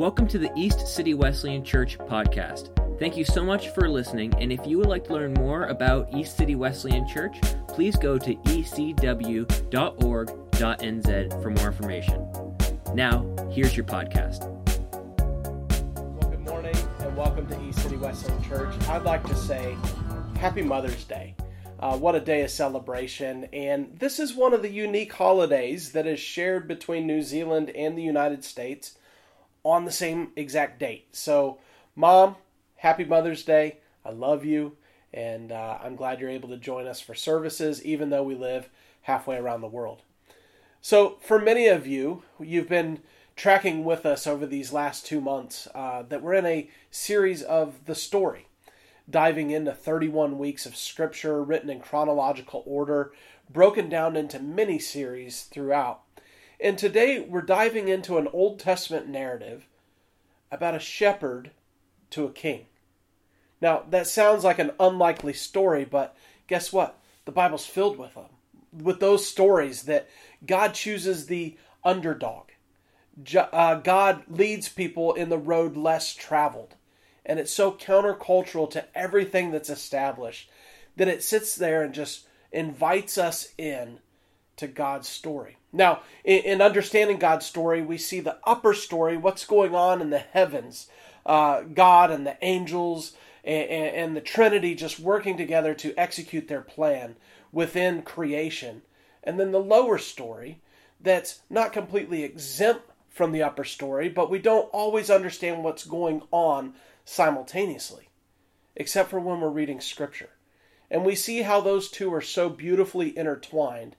Welcome to the East City Wesleyan Church podcast. Thank you so much for listening, and if you would like to learn more about East City Wesleyan Church, please go to ecw.org.nz for more information. Now, here's your podcast. Well, good morning and welcome to East City Wesleyan Church. I'd like to say Happy Mother's Day. Uh, what a day of celebration. And this is one of the unique holidays that is shared between New Zealand and the United States on the same exact date. So, Mom, happy Mother's Day. I love you. And uh, I'm glad you're able to join us for services, even though we live halfway around the world. So, for many of you, you've been tracking with us over these last two months uh, that we're in a series of the story, diving into 31 weeks of scripture written in chronological order, broken down into mini series throughout. And today we're diving into an Old Testament narrative about a shepherd to a king. Now, that sounds like an unlikely story, but guess what? The Bible's filled with them. With those stories that God chooses the underdog. Uh, God leads people in the road less traveled. And it's so countercultural to everything that's established that it sits there and just invites us in to God's story. Now, in, understanding God's story, we see the upper story, what's going on in the heavens, uh, God and the angels and, and the Trinity just working together to execute their plan within creation. And then the lower story, that's not completely exempt from the upper story, but we don't always understand what's going on simultaneously, except for when we're reading Scripture. And we see how those two are so beautifully intertwined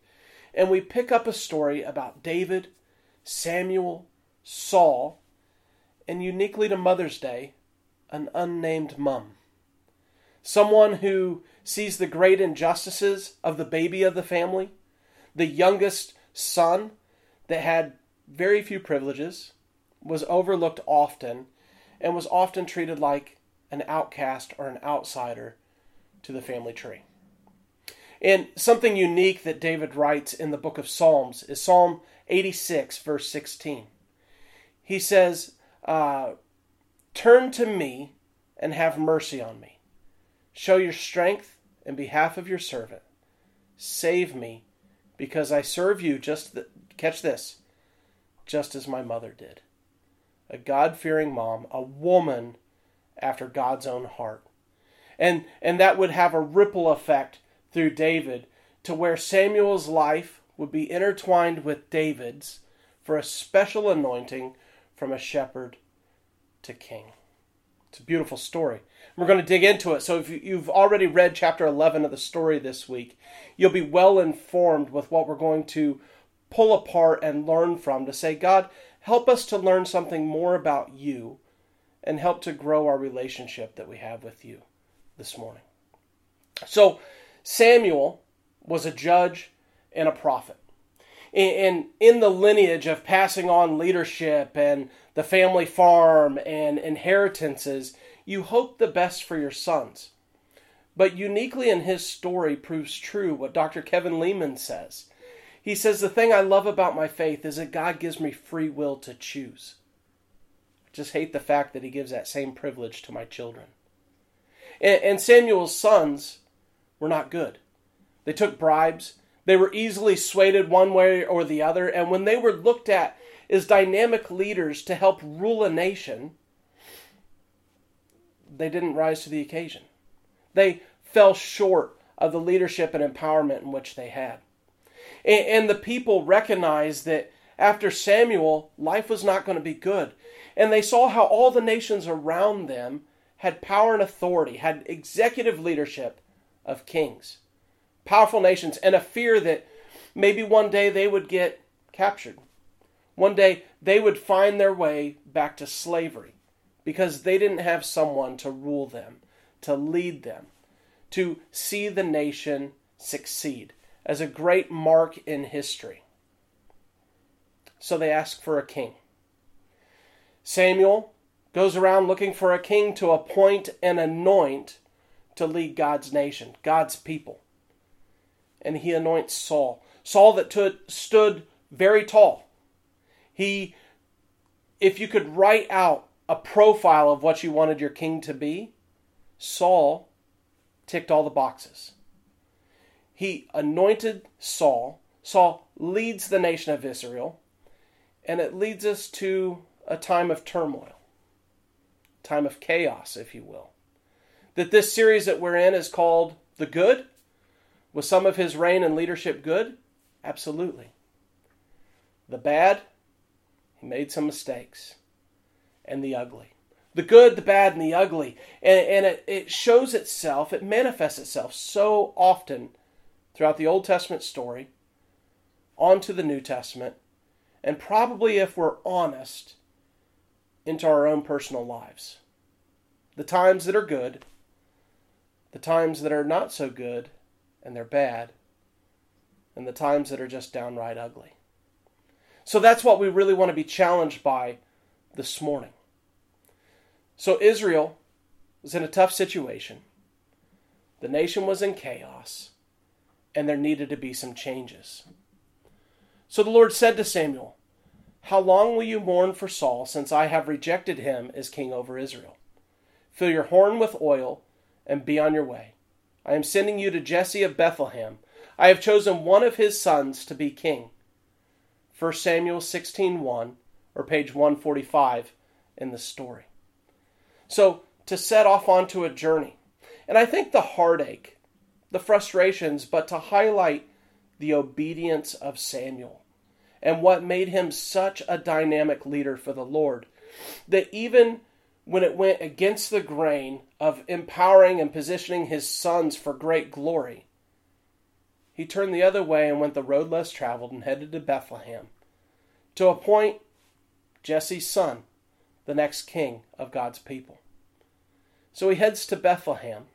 and we pick up a story about David, Samuel, Saul, and uniquely to Mother's Day, an unnamed mum. Someone who sees the great injustices of the baby of the family, the youngest son that had very few privileges, was overlooked often, and was often treated like an outcast or an outsider to the family tree. And something unique that David writes in the book of Psalms is Psalm 86, verse 16. He says, uh, Turn to me and have mercy on me. Show your strength in behalf of your servant. Save me, because I serve you just, the, catch this, just as my mother did. A God fearing mom, a woman after God's own heart. And, and that would have a ripple effect through David to where Samuel's life would be intertwined with David's for a special anointing from a shepherd to king. It's a beautiful story. We're going to dig into it. So, if you've already read chapter 11 of the story this week, you'll be well informed with what we're going to pull apart and learn from to say, God, help us to learn something more about you and help to grow our relationship that we have with you this morning. So, Samuel was a judge and a prophet. And in the lineage of passing on leadership and the family farm and inheritances, you hope the best for your sons. But uniquely in his story proves true what Dr. Kevin Leman says. He says, The thing I love about my faith is that God gives me free will to choose. I just hate the fact that he gives that same privilege to my children. And, Samuel's sons were not good. They took bribes. They were easily swayed one way or the other. And when they were looked at as dynamic leaders to help rule a nation, they didn't rise to the occasion. They fell short of the leadership and empowerment in which they had. And, and the people recognized that after Samuel, life was not going to be good. And they saw how all the nations around them had power and authority, had executive leadership, of kings, powerful nations, and a fear that maybe one day they would get captured. One day they would find their way back to slavery because they didn't have someone to rule them, to lead them, to see the nation succeed as a great mark in history. So they ask for a king. Samuel goes around looking for a king to appoint and anoint to lead God's nation, God's people. And he anoints Saul. Saul that stood very tall. He if you could write out a profile of what you wanted your king to be, Saul ticked all the boxes. He anointed Saul. Saul leads the nation of Israel, and it leads us to a time of turmoil, time of chaos, if you will. That this series that we're in is called The Good. Was some of his reign and leadership good? Absolutely. The bad, he made some mistakes. And the ugly. The good, the bad, and the ugly. And, and it, it shows itself, it manifests itself so often throughout the Old Testament story, onto the New Testament, and probably, if we're honest, into our own personal lives. The times that are good, the times that are not so good, and they're bad, and the times that are just downright ugly. So that's what we really want to be challenged by this morning. So Israel was in a tough situation. The nation was in chaos, and there needed to be some changes. So the Lord said to Samuel, How long will you mourn for Saul, since I have rejected him as king over Israel? Fill your horn with oil and be on your way. I am sending you to Jesse of Bethlehem. I have chosen one of his sons to be king. 1 Samuel 16:1 or page 145 in the story. So, to set off onto a journey. And I think the heartache, the frustrations, but to highlight the obedience of Samuel and what made him such a dynamic leader for the Lord that even when it went against the grain of empowering and positioning his sons for great glory, he turned the other way and went the road less traveled and headed to Bethlehem to appoint Jesse's son, the next king of God's people. So he heads to Bethlehem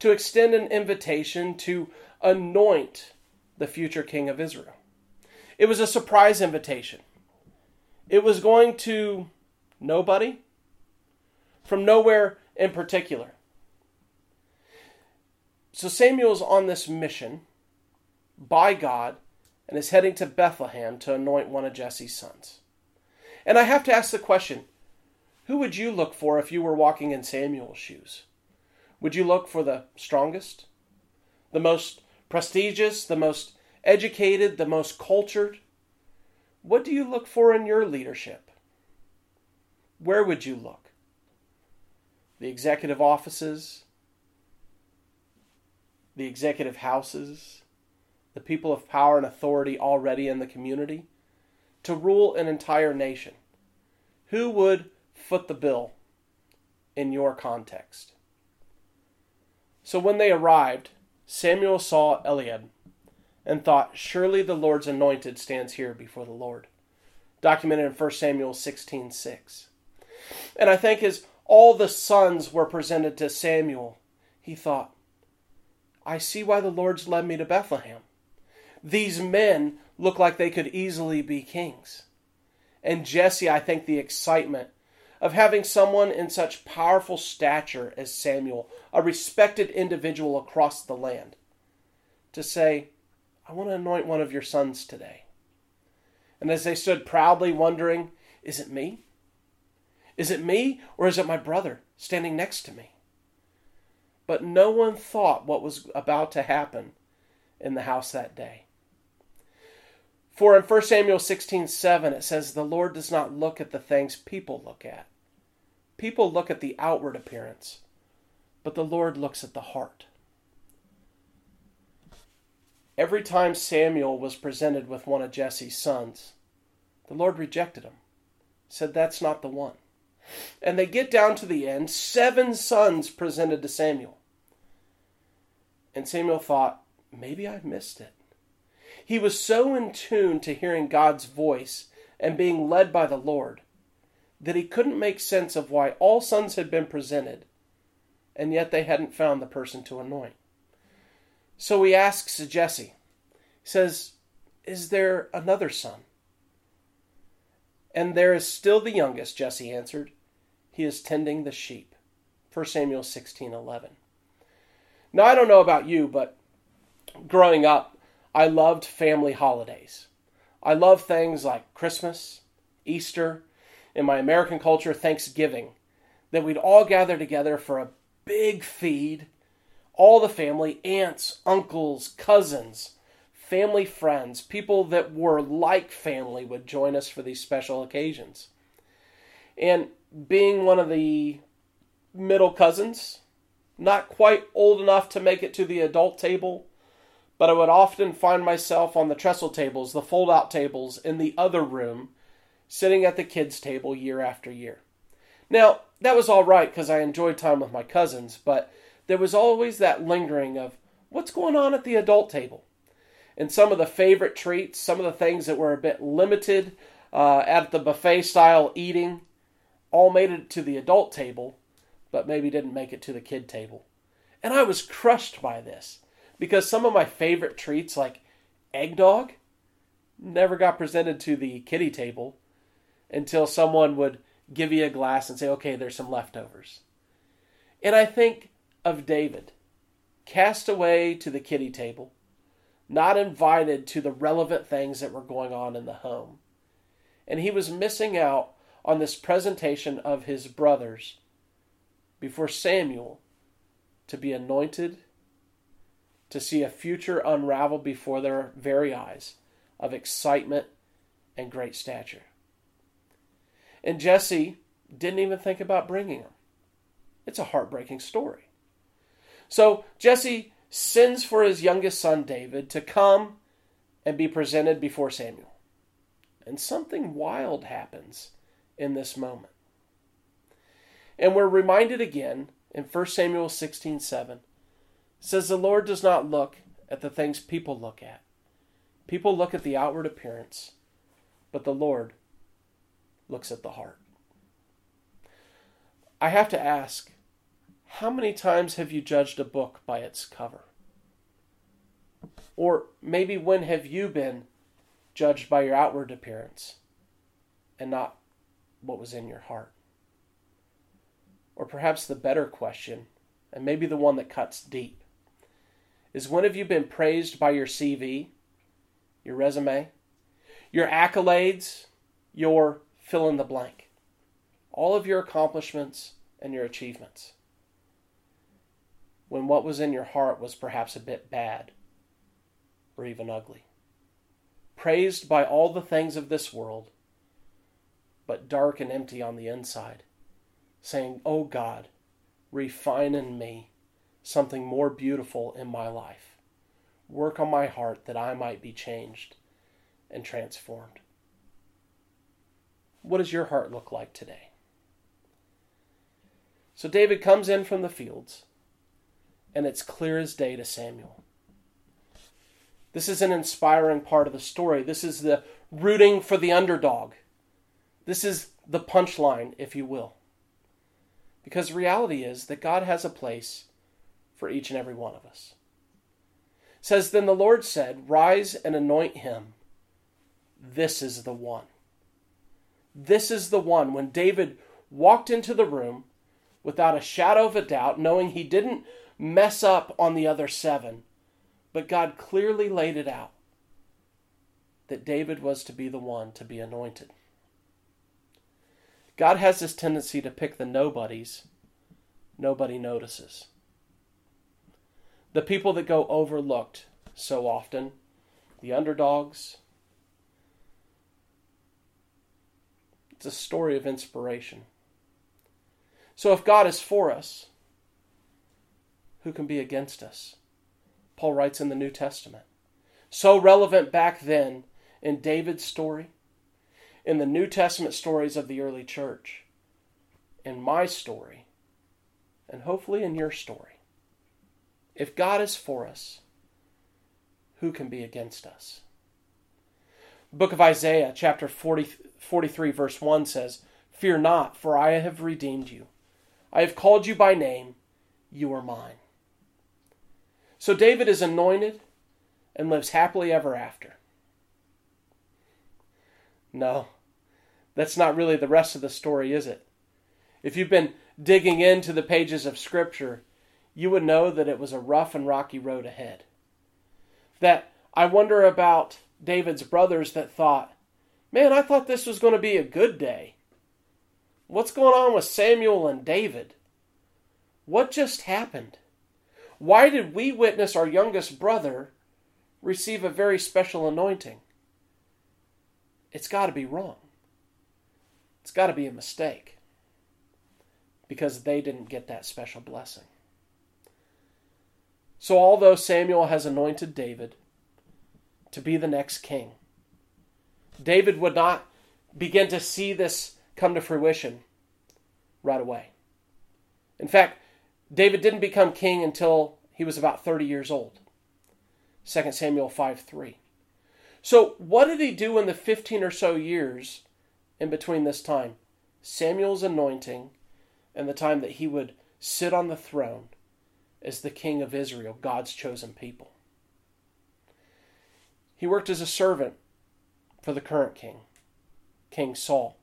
to extend an invitation to anoint the future king of Israel. It was a surprise invitation. It was going to nobody from nowhere in particular. So Samuel's on this mission by God and is heading to Bethlehem to anoint one of Jesse's sons. And I have to ask the question who would you look for if you were walking in Samuel's shoes? Would you look for the strongest, the most prestigious, the most educated, the most cultured? What do you look for in your leadership? Where would you look? The executive offices, the executive houses, the people of power and authority already in the community, to rule an entire nation. Who would foot the bill in your context? So when they arrived, Samuel saw Eliab and thought, Surely the Lord's anointed stands here before the Lord. Documented in 1 Samuel 16 6. And I think as all the sons were presented to Samuel, he thought, I see why the Lord's led me to Bethlehem. These men look like they could easily be kings. And Jesse, I think the excitement of having someone in such powerful stature as Samuel, a respected individual across the land, to say, I want to anoint one of your sons today. And as they stood proudly wondering, is it me? Is it me or is it my brother standing next to me? But no one thought what was about to happen in the house that day. For in 1 Samuel 16 7, it says, The Lord does not look at the things people look at. People look at the outward appearance, but the Lord looks at the heart. Every time Samuel was presented with one of Jesse's sons, the Lord rejected him, said, That's not the one. And they get down to the end, seven sons presented to Samuel. And Samuel thought, Maybe I've missed it. He was so in tune to hearing God's voice and being led by the Lord that he couldn't make sense of why all sons had been presented and yet they hadn't found the person to anoint. So he asks Jesse, he says, Is there another son? And there is still the youngest, Jesse answered. He is tending the sheep. 1 Samuel 16 11. Now, I don't know about you, but growing up, I loved family holidays. I love things like Christmas, Easter, in my American culture, Thanksgiving, that we'd all gather together for a big feed. All the family, aunts, uncles, cousins, family friends, people that were like family would join us for these special occasions. And being one of the middle cousins, not quite old enough to make it to the adult table, but I would often find myself on the trestle tables, the fold out tables in the other room, sitting at the kids' table year after year. Now, that was all right because I enjoyed time with my cousins, but there was always that lingering of what's going on at the adult table and some of the favorite treats, some of the things that were a bit limited uh, at the buffet style eating, all made it to the adult table, but maybe didn't make it to the kid table. And I was crushed by this because some of my favorite treats, like eggnog, never got presented to the kiddie table until someone would give you a glass and say, okay, there's some leftovers. And I think of David, cast away to the kiddie table, not invited to the relevant things that were going on in the home. And he was missing out on this presentation of his brothers before Samuel to be anointed, to see a future unravel before their very eyes of excitement and great stature. And Jesse didn't even think about bringing him. It's a heartbreaking story. So Jesse sends for his youngest son David to come and be presented before Samuel. And something wild happens in this moment. And we're reminded again in 1 Samuel 16 7 says the Lord does not look at the things people look at. People look at the outward appearance, but the Lord looks at the heart. I have to ask how many times have you judged a book by its cover? Or maybe when have you been judged by your outward appearance and not what was in your heart? Or perhaps the better question, and maybe the one that cuts deep, is when have you been praised by your CV, your resume, your accolades, your fill in the blank, all of your accomplishments and your achievements? when what was in your heart was perhaps a bit bad or even ugly. Praised by all the things of this world, but dark and empty on the inside, saying, Oh God, refine in me something more beautiful in my life. Work on my heart that I might be changed and transformed. What does your heart look like today? So David comes in from the fields and it's clear as day to Samuel. This is an inspiring part of the story. This is the rooting for the underdog. This is the punchline, if you will. Because reality is that God has a place for each and every one of us. It says then the Lord said, "Rise and anoint him. This is the one." This is the one when David walked into the room without a shadow of a doubt, knowing he didn't mess up on the other seven. But God clearly laid it out that David was to be the one to be anointed. God has this tendency to pick the nobodies nobody notices. The people that go overlooked so often, the underdogs. It's a story of inspiration. So if God is for us, who can be against us? Paul writes in the New Testament. So relevant back then in David's story, in the New Testament stories of the early church, in my story, and hopefully in your story. If God is for us, who can be against us? book of Isaiah, chapter 40, 43, verse 1 says, Fear not, for I have redeemed you. I have called you by name. You are mine. So David is anointed and lives happily ever after. No, that's not really the rest of the story, is it? If you've been digging into the pages of Scripture, you would know that it was a rough and rocky road ahead. That I wonder about David's brothers that thought, man, I thought this was going to be a good day. What's going on with Samuel and David? What just happened? Why did we witness our youngest brother receive a very special anointing? It's got to be wrong. It's got to be a mistake because they didn't get that special blessing. So, although Samuel has anointed David to be the next king, David would not begin to see this come to fruition right away. In fact, David didn't become king until he was about 30 years old. 2 Samuel 5 3. So, what did he do in the 15 or so years in between this time? Samuel's anointing and the time that he would sit on the throne as the king of Israel, God's chosen people. He worked as a servant for the current king, King Saul.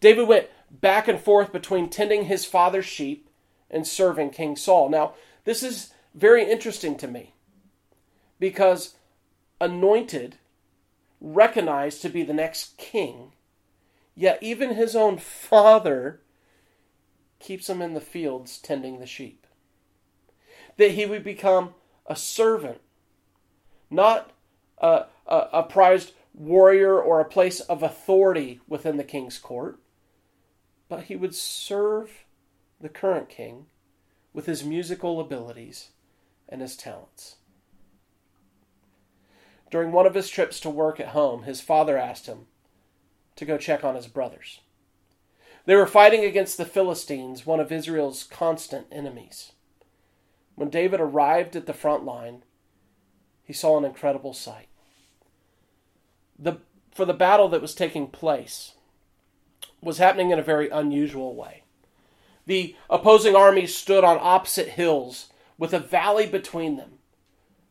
David went back and forth between tending his father's sheep and serving King Saul. Now, this is very interesting to me because anointed, recognized to be the next king, yet even his own father keeps him in the fields tending the sheep. That he would become a servant, not a, a, a prized warrior or a place of authority within the king's court, but he would serve the current king with his musical abilities and his talents. During one of his trips to work at home, his father asked him to go check on his brothers. They were fighting against the Philistines, one of Israel's constant enemies. When David arrived at the front line, he saw an incredible sight. The, for the battle that was taking place was happening in a very unusual way. The opposing armies stood on opposite hills with a valley between them.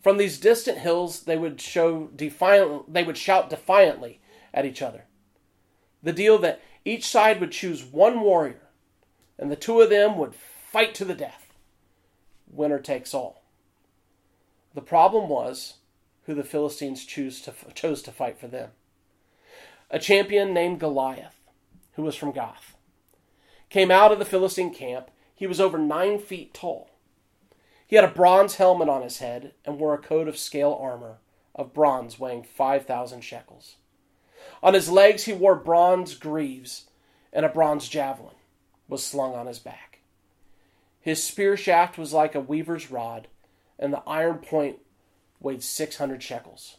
From these distant hills, they would show defiant, they would shout defiantly at each other. The deal that each side would choose one warrior, and the two of them would fight to the death. Winner takes all. The problem was who the Philistines choose to, chose to fight for them. A champion named Goliath, who was from Gath, came out of the Philistine camp. He was over nine feet tall. He had a bronze helmet on his head and wore a coat of scale armor of bronze weighing 5,000 shekels. On his legs he wore bronze greaves, and a bronze javelin was slung on his back. His spear shaft was like a weaver's rod, and the iron point weighed 600 shekels.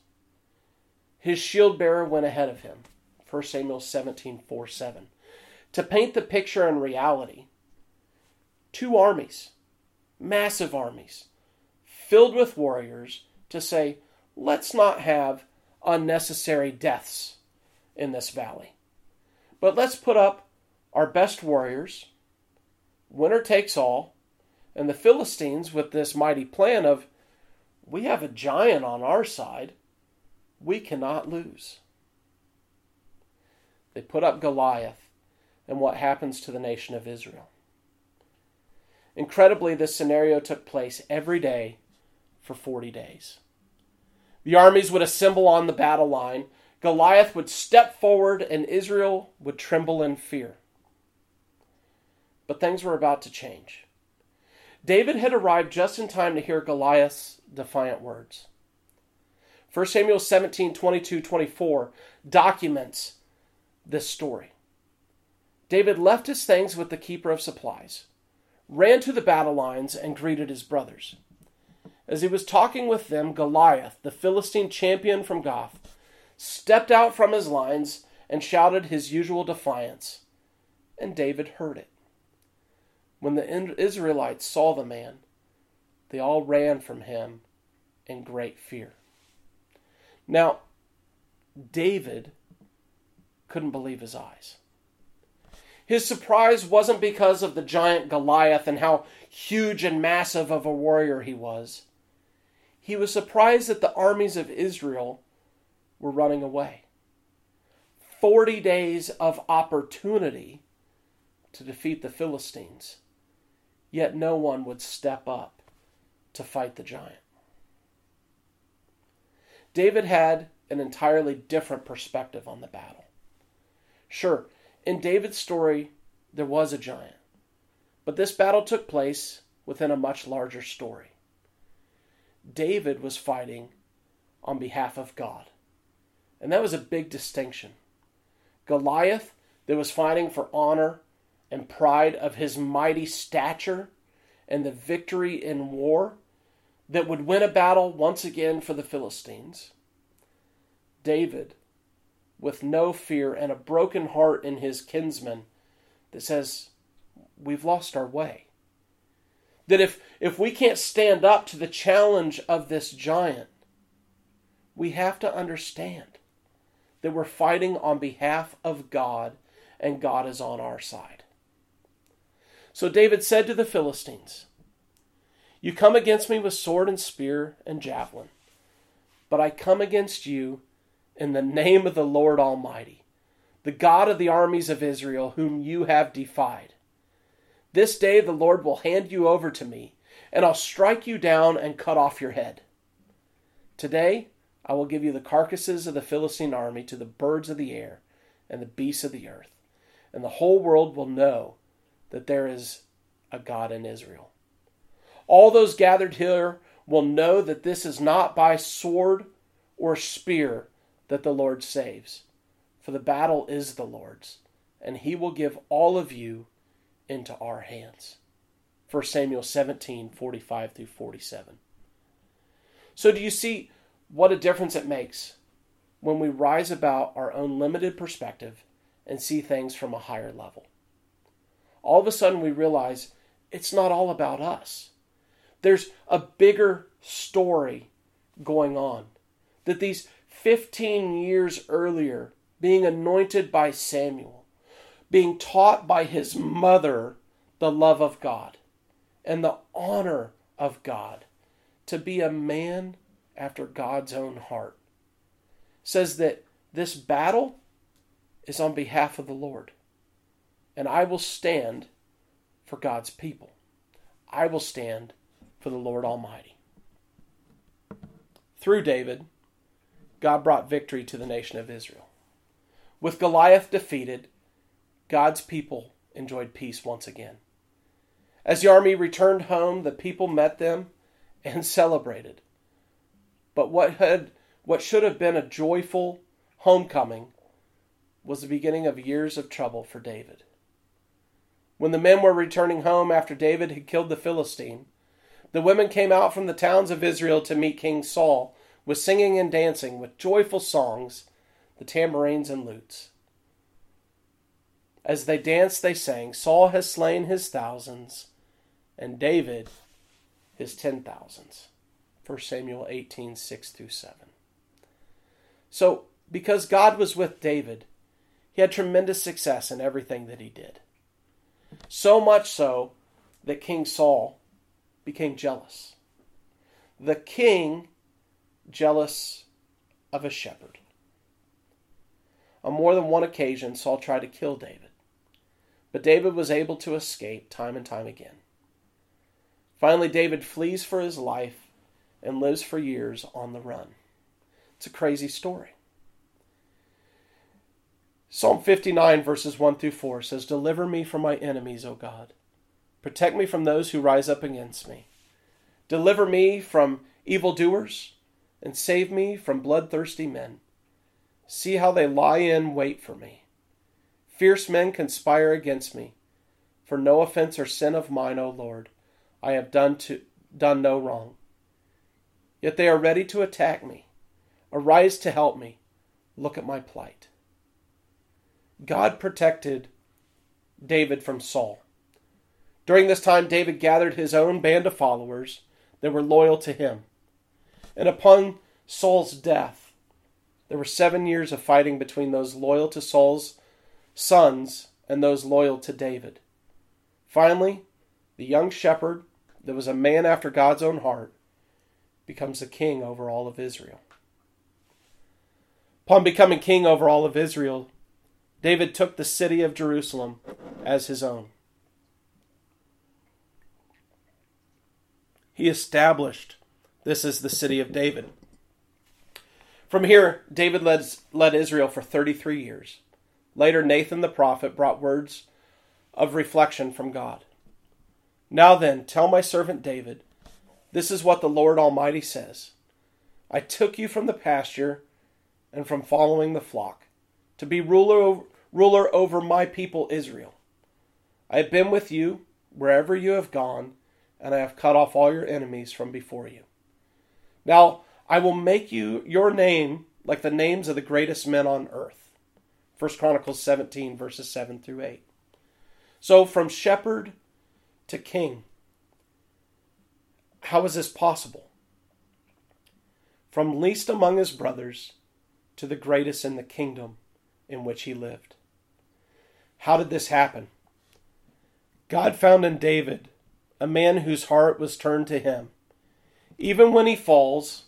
His shield bearer went ahead of him. 1 Samuel 17 4 7. To paint the picture in reality, two armies, massive armies, filled with warriors, to say, let's not have unnecessary deaths in this valley. But let's put up our best warriors, winner takes all, and the Philistines with this mighty plan of we have a giant on our side, we cannot lose. They put up Goliath, and what happens to the nation of Israel? Incredibly, this scenario took place every day for 40 days. The armies would assemble on the battle line, Goliath would step forward and Israel would tremble in fear. But things were about to change. David had arrived just in time to hear Goliath's defiant words. 1 Samuel 17 22 24 documents this story. David left his things with the keeper of supplies, ran to the battle lines, and greeted his brothers. As he was talking with them, Goliath, the Philistine champion from Gath, stepped out from his lines and shouted his usual defiance, and David heard it. When the Israelites saw the man, they all ran from him in great fear. Now, David couldn't believe his eyes. His surprise wasn't because of the giant Goliath and how huge and massive of a warrior he was. He was surprised that the armies of Israel were running away. 40 days of opportunity to defeat the Philistines, yet no one would step up to fight the giant. David had an entirely different perspective on the battle. Sure, in David's story, there was a giant. But this battle took place within a much larger story. David was fighting on behalf of God. And that was a big distinction. Goliath, that was fighting for honor and pride of his mighty stature and the victory in war, that would win a battle once again for the Philistines. David, with no fear and a broken heart in his kinsmen, that says, We've lost our way. That if, if we can't stand up to the challenge of this giant, we have to understand that we're fighting on behalf of God and God is on our side. So David said to the Philistines, You come against me with sword and spear and javelin, but I come against you in the name of the Lord Almighty, the God of the armies of Israel, whom you have defied. This day the Lord will hand you over to me, and I'll strike you down and cut off your head. Today I will give you the carcasses of the Philistine army to the birds of the air and the beasts of the earth, and the whole world will know that there is a God in Israel. All those gathered here will know that this is not by sword or spear that the Lord saves, for the battle is the Lord's, and he will give all of you into our hands. 1 Samuel 17 45 through 47. So, do you see what a difference it makes when we rise about our own limited perspective and see things from a higher level? All of a sudden, we realize it's not all about us. There's a bigger story going on. That these 15 years earlier, being anointed by Samuel, being taught by his mother the love of God and the honor of God, to be a man after God's own heart, says that this battle is on behalf of the Lord. And I will stand for God's people. I will stand for the Lord Almighty. Through David, God brought victory to the nation of Israel. With Goliath defeated, God's people enjoyed peace once again. As the army returned home, the people met them and celebrated. But what had what should have been a joyful homecoming was the beginning of years of trouble for David. When the men were returning home after David had killed the Philistine, the women came out from the towns of Israel to meet King Saul with singing and dancing, with joyful songs, the tambourines and lutes. As they danced, they sang, Saul has slain his thousands, and David his ten thousands. 1 Samuel 18, 6 through 7. So, because God was with David, he had tremendous success in everything that he did. So much so that King Saul became jealous. The king jealous of a shepherd. On more than one occasion, Saul tried to kill David, but David was able to escape time and time again. Finally, David flees for his life and lives for years on the run. It's a crazy story. Psalm 59, verses 1 through 4 says, Deliver me from my enemies, O God. Protect me from those who rise up against me. Deliver me from evildoers and save me from bloodthirsty men. See how they lie in wait for me. Fierce men conspire against me. For no offense or sin of mine, O Lord, I have done to done no wrong. Yet they are ready to attack me. Arise to help me. Look at my plight. God protected David from Saul. During this time, David gathered his own band of followers that were loyal to him. And upon Saul's death, there were seven years of fighting between those loyal to Saul's sons and those loyal to David. Finally, the young shepherd, that was a man after God's own heart, becomes the king over all of Israel. Upon becoming king over all of Israel, David took the city of Jerusalem as his own. He established this is the city of David. From here, David led, led Israel for 33 years. Later, Nathan the prophet brought words of reflection from God. Now then, tell my servant David, this is what the Lord Almighty says I took you from the pasture and from following the flock to be ruler, ruler over my people Israel. I have been with you wherever you have gone, and I have cut off all your enemies from before you. Now I will make you your name like the names of the greatest men on earth. 1 Chronicles 17, verses 7 through 8. So from shepherd to king. How is this possible? From least among his brothers to the greatest in the kingdom in which he lived. How did this happen? God found in David a man whose heart was turned to him. Even when he falls,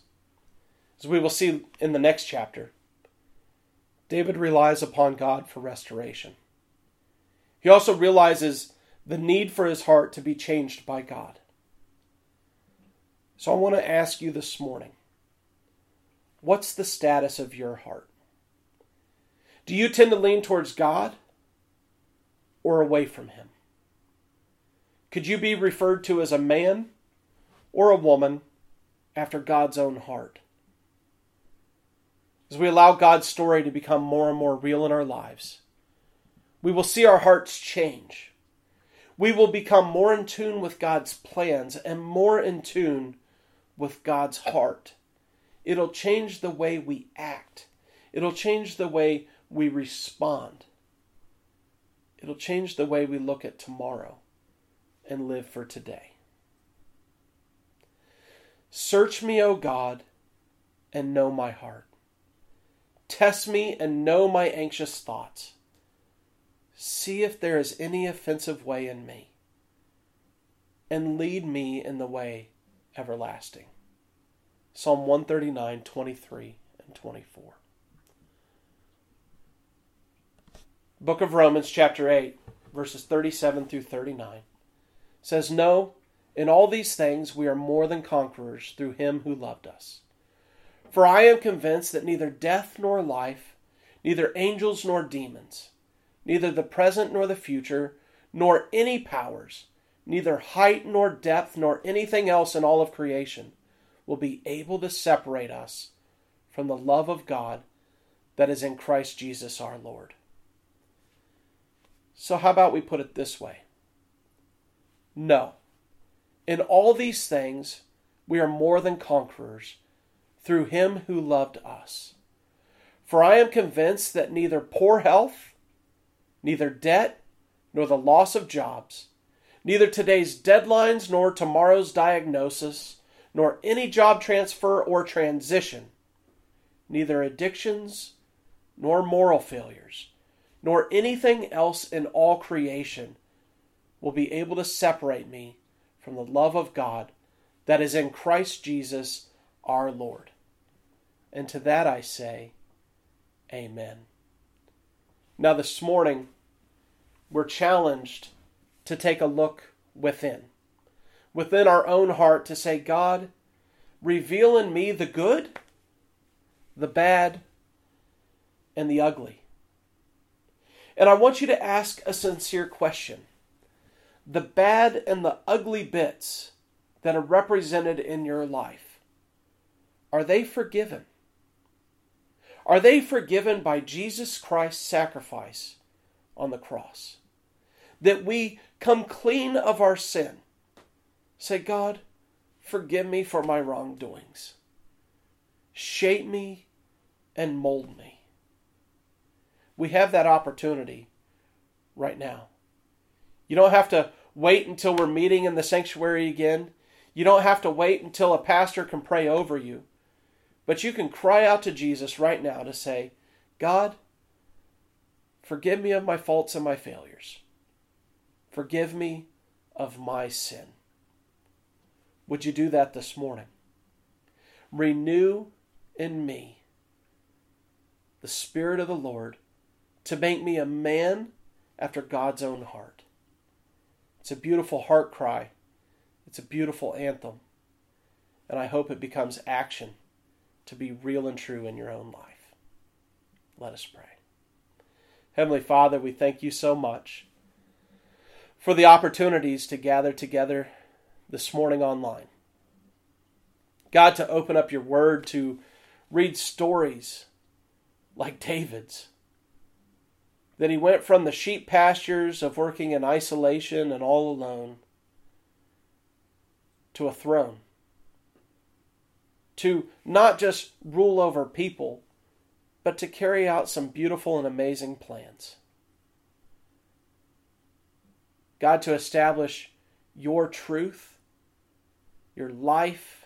as we will see in the next chapter, David relies upon God for restoration. He also realizes the need for his heart to be changed by God. So I want to ask you this morning what's the status of your heart? Do you tend to lean towards God or away from Him? Could you be referred to as a man or a woman after God's own heart? As we allow God's story to become more and more real in our lives, we will see our hearts change. We will become more in tune with God's plans and more in tune with God's heart. It'll change the way we act. It'll change the way we respond. It'll change the way we look at tomorrow and live for today. Search me, O God, and know my heart. Test me and know my anxious thoughts. See if there is any offensive way in me, and lead me in the way everlasting. Psalm 139, 23, and 24. Book of Romans, chapter 8, verses 37 through 39 says, No, in all these things we are more than conquerors through him who loved us. For I am convinced that neither death nor life, neither angels nor demons, neither the present nor the future, nor any powers, neither height nor depth, nor anything else in all of creation will be able to separate us from the love of God that is in Christ Jesus our Lord. So, how about we put it this way? No. In all these things, we are more than conquerors through him who loved us. For I am convinced that neither poor health, neither debt, nor the loss of jobs, neither today's deadlines nor tomorrow's diagnosis, nor any job transfer or transition, neither addictions nor moral failures, nor anything else in all creation will be able to separate me from the love of God that is in Christ Jesus our Lord. And to that I say, Amen. Now, this morning, we're challenged to take a look within, within our own heart, to say, God, reveal in me the good, the bad, and the ugly. And I want you to ask a sincere question. The bad and the ugly bits that are represented in your life, are they forgiven? Are they forgiven by Jesus Christ's sacrifice on the cross? That we come clean of our sin. Say, God, forgive me for my wrongdoings. Shape me and mold me. We have that opportunity right now. You don't have to wait until we're meeting in the sanctuary again. You don't have to wait until a pastor can pray over you. But you can cry out to Jesus right now to say, God, forgive me of my faults and my failures. Forgive me of my sin. Would you do that this morning? Renew in me the Spirit of the Lord to make me a man after God's own heart. It's a beautiful heart cry. It's a beautiful anthem. And I hope it becomes action to be real and true in your own life. Let us pray. Heavenly Father, we thank you so much for the opportunities to gather together this morning online. God, to open up your word, to read stories like David's. That he went from the sheep pastures of working in isolation and all alone to a throne. To not just rule over people, but to carry out some beautiful and amazing plans. God, to establish your truth, your life,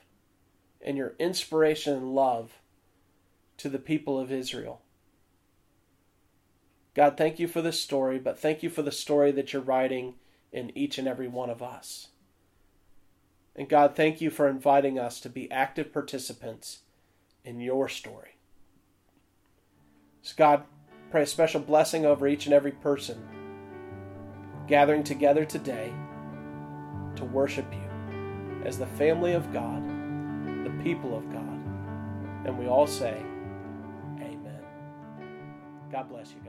and your inspiration and love to the people of Israel. God, thank you for this story, but thank you for the story that you're writing in each and every one of us. And God, thank you for inviting us to be active participants in your story. So, God, pray a special blessing over each and every person gathering together today to worship you as the family of God, the people of God. And we all say, Amen. God bless you.